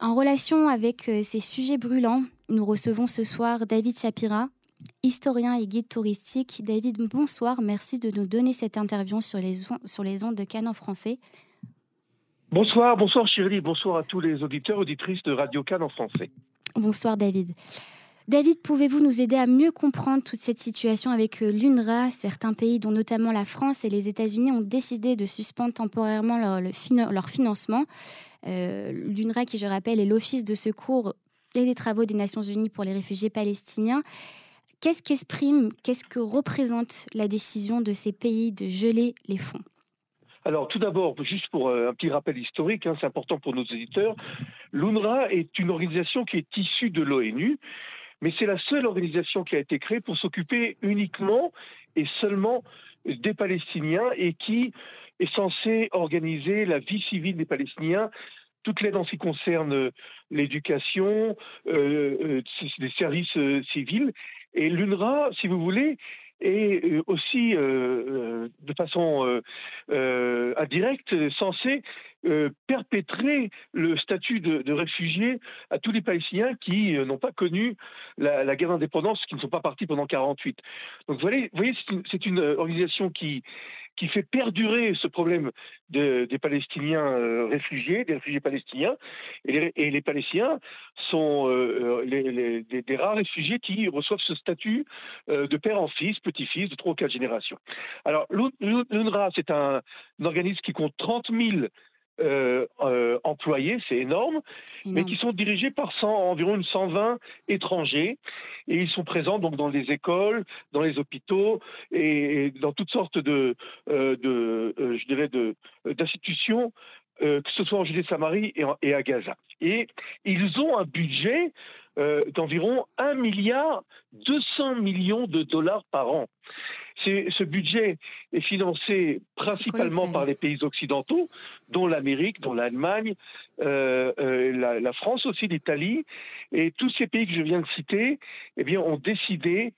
En relation avec ces sujets brûlants, nous recevons ce soir David Chapira, historien et guide touristique. David, bonsoir. Merci de nous donner cette interview sur les, sur les ondes de Cannes en français. Bonsoir, bonsoir Shirley, bonsoir à tous les auditeurs, auditrices de Radio Cannes en français. Bonsoir David. David, pouvez-vous nous aider à mieux comprendre toute cette situation avec euh, l'UNRWA Certains pays, dont notamment la France et les États-Unis, ont décidé de suspendre temporairement leur, financement? Euh, L'UNRWA, qui je rappelle, est l'Office de secours et des travaux des Nations Unies pour les réfugiés palestiniens. Qu'est-ce qu'exprime, qu'est-ce que représente la décision de ces pays de geler les fonds? Alors tout d'abord, juste pour euh, un petit rappel historique, hein, c'est important pour nos éditeurs, l'UNRWA est une organisation qui est issue de l'ONU, mais c'est la seule organisation qui a été créée pour s'occuper uniquement et seulement des Palestiniens et qui est censée organiser la vie civile des Palestiniens toute l'aide en ce qui concerne euh, l'éducation, euh, les services civils. Et l'UNRWA, si vous voulez, et euh, aussi euh, euh, de façon indirecte censé perpétrer le statut de, réfugié à tous les Palestiniens qui n'ont pas connu la, guerre d'indépendance, qui ne sont pas partis pendant 48. Donc vous voyez, c'est une, organisation qui qui fait perdurer ce problème de, des Palestiniens euh, réfugiés, des réfugiés palestiniens. Et les, Palestiniens sont euh, les, des, rares réfugiés qui reçoivent ce statut euh, de père en fils, petit-fils, de trois ou quatre générations. Alors, l'UNRWA, c'est un, un, organisme qui compte 30 000 euh, euh, employés, c'est énorme, mais qui sont dirigés par 100, environ une 120 étrangers. Et ils sont présents donc dans les écoles, dans les hôpitaux et, dans toutes sortes de, euh, de je dirais, d'institutions, que ce soit en Judée-Samarie et, et, à Gaza. Et ils ont un budget d'environ 1 milliard 200 millions de dollars par an. Ce budget est financé principalement par les pays occidentaux, dont l'Amérique, dont l'Allemagne, euh, euh, la, France aussi, l'Italie, et tous ces pays que je viens de citer, eh bien, ont décidé,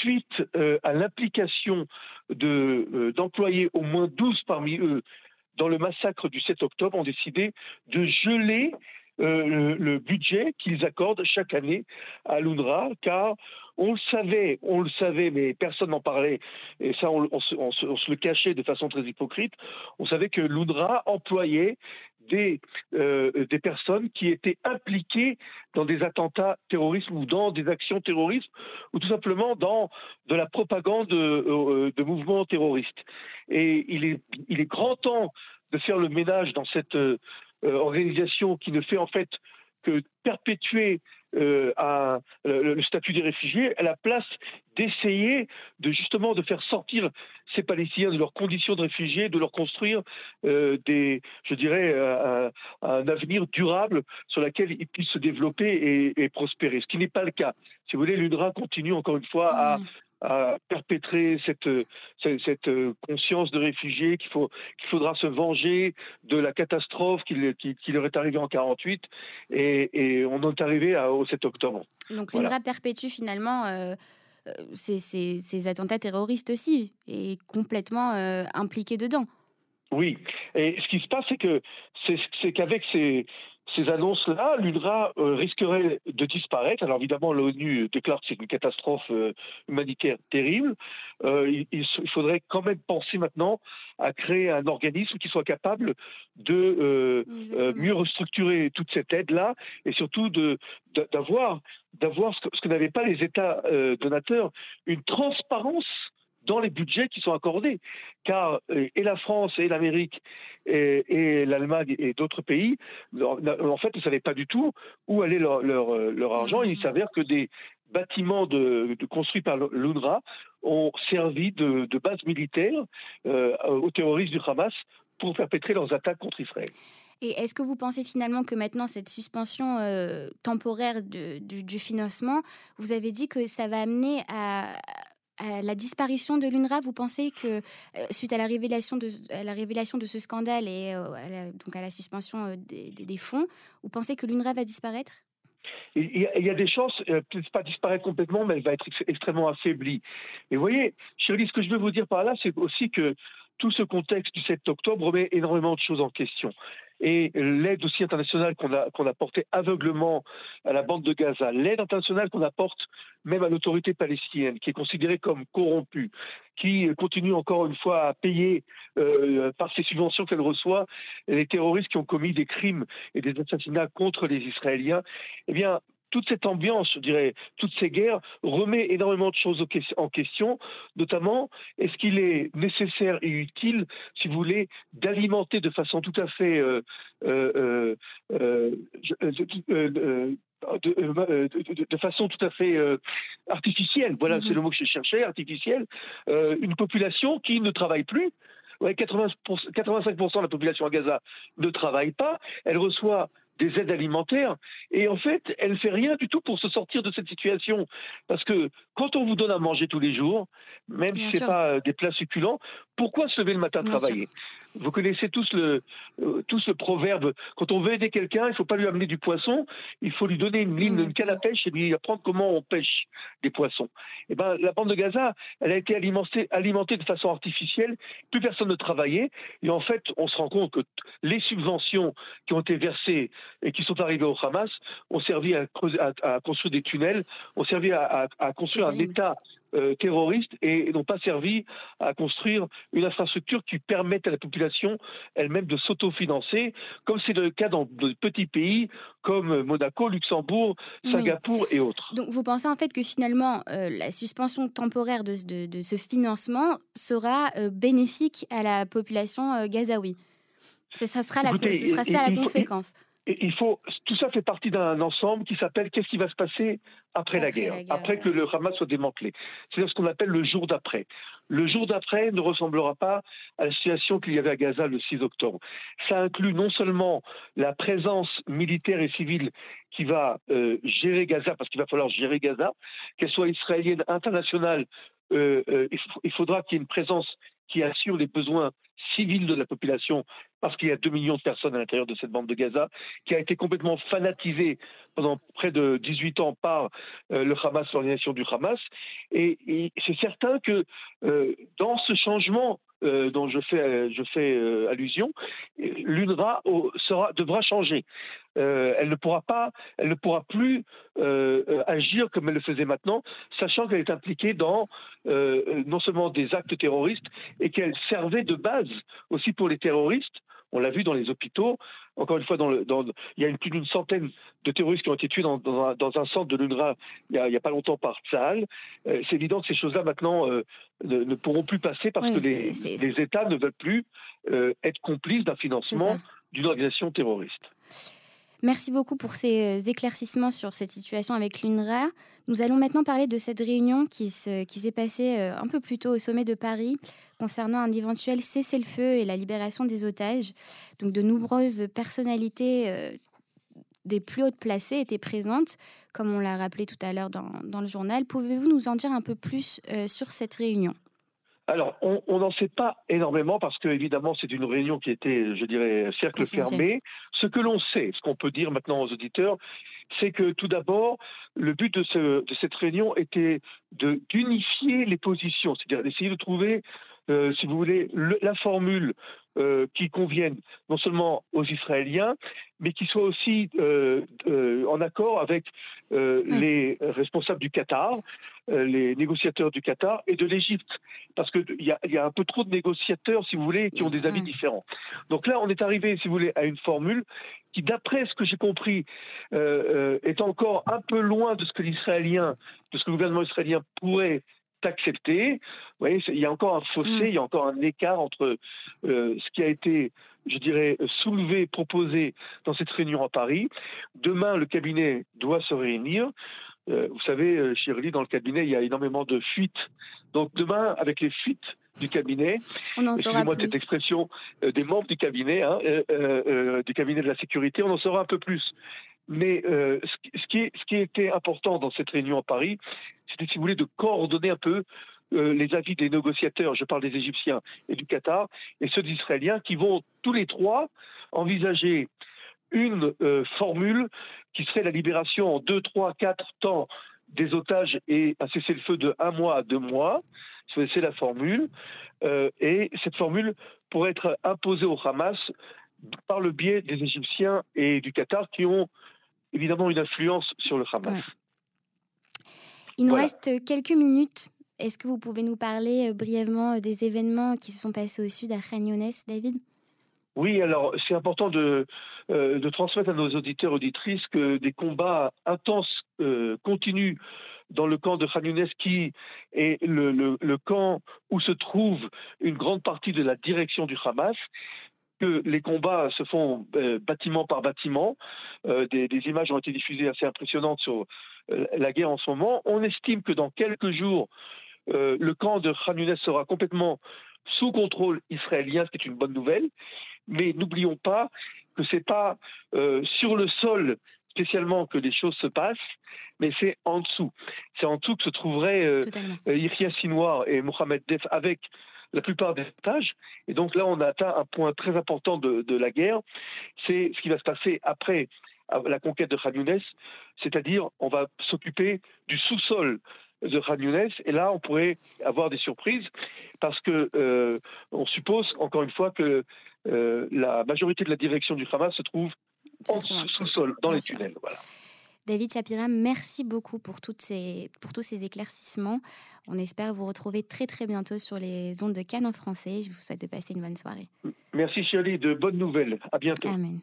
suite euh, à l'implication d'employer au moins 12 parmi eux dans le massacre du 7 octobre, ont décidé de geler le, budget qu'ils accordent chaque année à l'UNRWA, car on le savait, on le savait, mais personne n'en parlait, et ça, on, se, le cachait de façon très hypocrite. On savait que l'UNRWA employait des, euh, des personnes qui étaient impliquées dans des attentats terroristes ou dans des actions terroristes ou tout simplement dans de la propagande euh, de mouvements terroristes. Et il est, il est grand temps de faire le ménage dans cette euh, organisation qui ne fait en fait que perpétuer euh, le, statut des réfugiés, à la place d'essayer de justement de faire sortir ces Palestiniens de leurs conditions de réfugiés, de leur construire euh, des, je dirais, un, avenir durable sur lequel ils puissent se développer et, prospérer. Ce qui n'est pas le cas. Si vous voulez, l'UNRWA continue encore une fois à à perpétrer cette, cette, conscience de réfugiés qu'il faut qu'il faudra se venger de la catastrophe qui, qui, leur est arrivée en 48 et, et on en est arrivé au 7 octobre. Donc l'UNRWA perpétue finalement euh, euh, ces, ces, attentats terroristes aussi et complètement euh, impliqué dedans. Oui, et ce qui se passe, c'est que c'est qu'avec ces, ces annonces-là, l'UNRWA euh, risquerait de disparaître. Alors évidemment, l'ONU déclare que c'est une catastrophe euh, humanitaire terrible. Euh, il, faudrait quand même penser maintenant à créer un organisme qui soit capable de mieux restructurer toute cette aide-là et surtout d'avoir d'avoir ce que, ce que n'avaient pas les États donateurs, une transparence dans les budgets qui sont accordés. Car euh, et la France et l'Amérique et, l'Allemagne et d'autres pays, en fait, ne savaient pas du tout où allait leur, leur argent. il s'avère que des bâtiments construits par l'UNRWA ont servi de, base militaire euh, aux terroristes du Hamas pour perpétrer leurs attaques contre Israël. Et est-ce que vous pensez finalement que maintenant, cette suspension euh, temporaire du, financement, vous avez dit que ça va amener à, la disparition de l'UNRWA, vous pensez que euh, suite à la révélation de, ce scandale et euh, à la, donc à la suspension euh, des, fonds, vous pensez que l'UNRWA va disparaître? Il y, a des chances, peut-être pas disparaître complètement, mais elle va être extrêmement affaiblie. Et vous voyez, Chérie, ce que je veux vous dire par là, c'est aussi que tout ce contexte du 7 octobre remet énormément de choses en question. Et l'aide aussi internationale qu'on a, qu'on a portée aveuglement à la bande de Gaza, l'aide internationale qu'on apporte même à l'autorité palestinienne, qui est considérée comme corrompue, qui continue encore une fois à payer euh, par ces subventions qu'elle reçoit les terroristes qui ont commis des crimes et des assassinats contre les Israéliens, eh bien, toute cette ambiance, je dirais, toutes ces guerres remet énormément de choses en question, notamment est-ce qu'il est nécessaire et utile, si vous voulez, d'alimenter de façon tout à fait euh, euh, euh, de, façon tout à fait artificielle, voilà, mm-hmm. c'est le mot que je cherchais, artificielle, une population qui ne travaille plus, Ouais, 85% de la population à Gaza ne travaille pas. Elle reçoit des aides alimentaires. Et en fait, elle ne fait rien du tout pour se sortir de cette situation. Parce que quand on vous donne à manger tous les jours, même si ce n'est pas euh, des plats succulents, pourquoi se lever le matin travailler Vous connaissez tous le, euh, tous le proverbe quand on veut aider quelqu'un, il ne faut pas lui amener du poisson, il faut lui donner une ligne, une canne à pêche et lui apprendre comment on pêche des poissons. Et eh ben, la bande de Gaza, elle a été alimentée, alimentée de façon artificielle, plus personne ne travaillait. Et en fait, on se rend compte que les subventions qui ont été versées et qui sont arrivés au Hamas ont servi à, à, construire des tunnels, ont servi à, construire un État euh, terroriste et, n'ont pas servi à construire une infrastructure qui permette à la population elle-même de s'autofinancer, comme c'est le cas dans de petits pays comme Monaco, Luxembourg, Singapour et autres. Donc vous pensez en fait que finalement euh, la suspension temporaire de, ce financement sera euh, bénéfique à la population gazaoui ça sera, la, ce sera ça la conséquence il faut, tout ça fait partie d'un ensemble qui s'appelle qu'est-ce qui va se passer après, la, guerre, après que le Hamas soit démantelé. C'est ce qu'on appelle le jour d'après. Le jour d'après ne ressemblera pas à la situation qu'il y avait à Gaza le 6 octobre. Ça inclut non seulement la présence militaire et civile qui va euh, gérer Gaza, parce qu'il va falloir gérer Gaza, qu'elle soit israélienne, internationale, euh, euh, il faudra qu'il y ait une présence qui assure les besoins civils de la population, parce qu'il y a 2 millions de personnes à l'intérieur de cette bande de Gaza, qui a été complètement fanatisée pendant près de 18 ans par euh, le Hamas, l'organisation du Hamas. Et, c'est certain que euh, dans ce changement euh, dont je fais, je fais allusion, l'UNRWA sera, devra changer. elle ne pourra pas, elle ne pourra plus agir comme elle le faisait maintenant, sachant qu'elle est impliquée dans non seulement des actes terroristes et qu'elle servait de base aussi pour les terroristes on l'a vu dans les hôpitaux. Encore une fois, dans le, il y a plus d'une centaine de terroristes qui ont été tués dans, un, centre de l'UNRWA il n'y a, pas longtemps par Tsahal. Euh, c'est évident que ces choses-là, maintenant, euh, ne, pourront plus passer parce que les, États ne veulent plus euh, être complices d'un financement d'une organisation terroriste. Merci beaucoup pour ces euh, éclaircissements sur cette situation avec l'UNRWA. Nous allons maintenant parler de cette réunion qui s'est passée euh, un peu plus tôt au sommet de Paris concernant un éventuel cessez-le-feu et la libération des otages. Donc de nombreuses personnalités euh, des plus hautes placées étaient présentes, comme on l'a rappelé tout à l'heure dans, le journal. Pouvez-vous nous en dire un peu plus sur cette réunion? Alors, on n'en sait pas énormément parce que, évidemment, c'est une réunion qui était, je dirais, cercle fermé. Ce que l'on sait, ce qu'on peut dire maintenant aux auditeurs, c'est que tout d'abord, le but de, cette réunion était d'unifier les positions, c'est-à-dire d'essayer de trouver, euh, si vous voulez, la formule euh, qui convienne non seulement aux Israéliens, mais qui soit aussi euh, en accord avec les responsables du Qatar, les négociateurs du Qatar et de l'Égypte, parce qu'il y, y, a un peu trop de négociateurs, si vous voulez, qui ont des avis différents. Donc là, on est arrivé, si vous voulez, à une formule qui, d'après ce que j'ai compris, est encore un peu loin de ce que l'Israélien, de ce que le gouvernement israélien pourrait accepté. Vous voyez, il y a encore un fossé, mm. il y a encore un écart entre euh, ce qui a été, je dirais, soulevé, proposé dans cette réunion à Paris. Demain, le cabinet doit se réunir. Euh, vous savez, Shirley, euh, dans le cabinet, il y a énormément de fuites. Donc demain, avec les fuites du cabinet, excusez-moi cette expression, des membres du cabinet, hein, du cabinet de la sécurité, on en saura un peu plus. Mais ce, qui, ce qui était important dans cette réunion à Paris, c'était, si vous voulez, de coordonner un peu euh, les avis des négociateurs, je parle des Égyptiens et du Qatar, et ceux d'Israéliens, qui vont tous les trois envisager une euh, formule qui serait la libération en deux, trois, quatre temps des otages et un cessez-le-feu de un mois à deux mois. C'est la formule. Euh, et cette formule pourrait être imposée au Hamas par le biais des Égyptiens et du Qatar qui ont évidemment une influence sur le Hamas. Il nous reste quelques minutes. Est-ce que vous pouvez nous parler brièvement des événements qui se sont passés au sud à Khan David? Oui, alors c'est important de, de transmettre à nos auditeurs auditrices que des combats intenses continuent dans le camp de Khan qui est le, camp où se trouve une grande partie de la direction du Hamas, que les combats se font euh, bâtiment par bâtiment. Euh, des, images ont été diffusées assez impressionnantes sur euh, la guerre en ce moment. On estime que dans quelques jours, le camp de Khan sera complètement sous contrôle israélien, ce qui est une bonne nouvelle. Mais n'oublions pas que ce n'est pas sur le sol spécialement que les choses se passent, mais c'est en dessous. C'est en dessous que se trouveraient euh, euh Sinoir et Mohamed Def avec la plupart des otages. Et donc là, on a atteint un point très important de, la guerre. C'est ce qui va se passer après la conquête de Khan c'est-à-dire on va s'occuper du sous-sol de Khan Et là, on pourrait avoir des surprises parce que euh, on suppose, encore une fois, que euh, la majorité de la direction du Hamas se trouve en sous-sol, dans les tunnels. Voilà. David Chapira, merci beaucoup pour, toutes ces, pour tous ces éclaircissements. On espère vous retrouver très très bientôt sur les ondes de Cannes en français. Je vous souhaite de passer une bonne soirée. Merci Shirley, de bonnes nouvelles. À bientôt. Amen.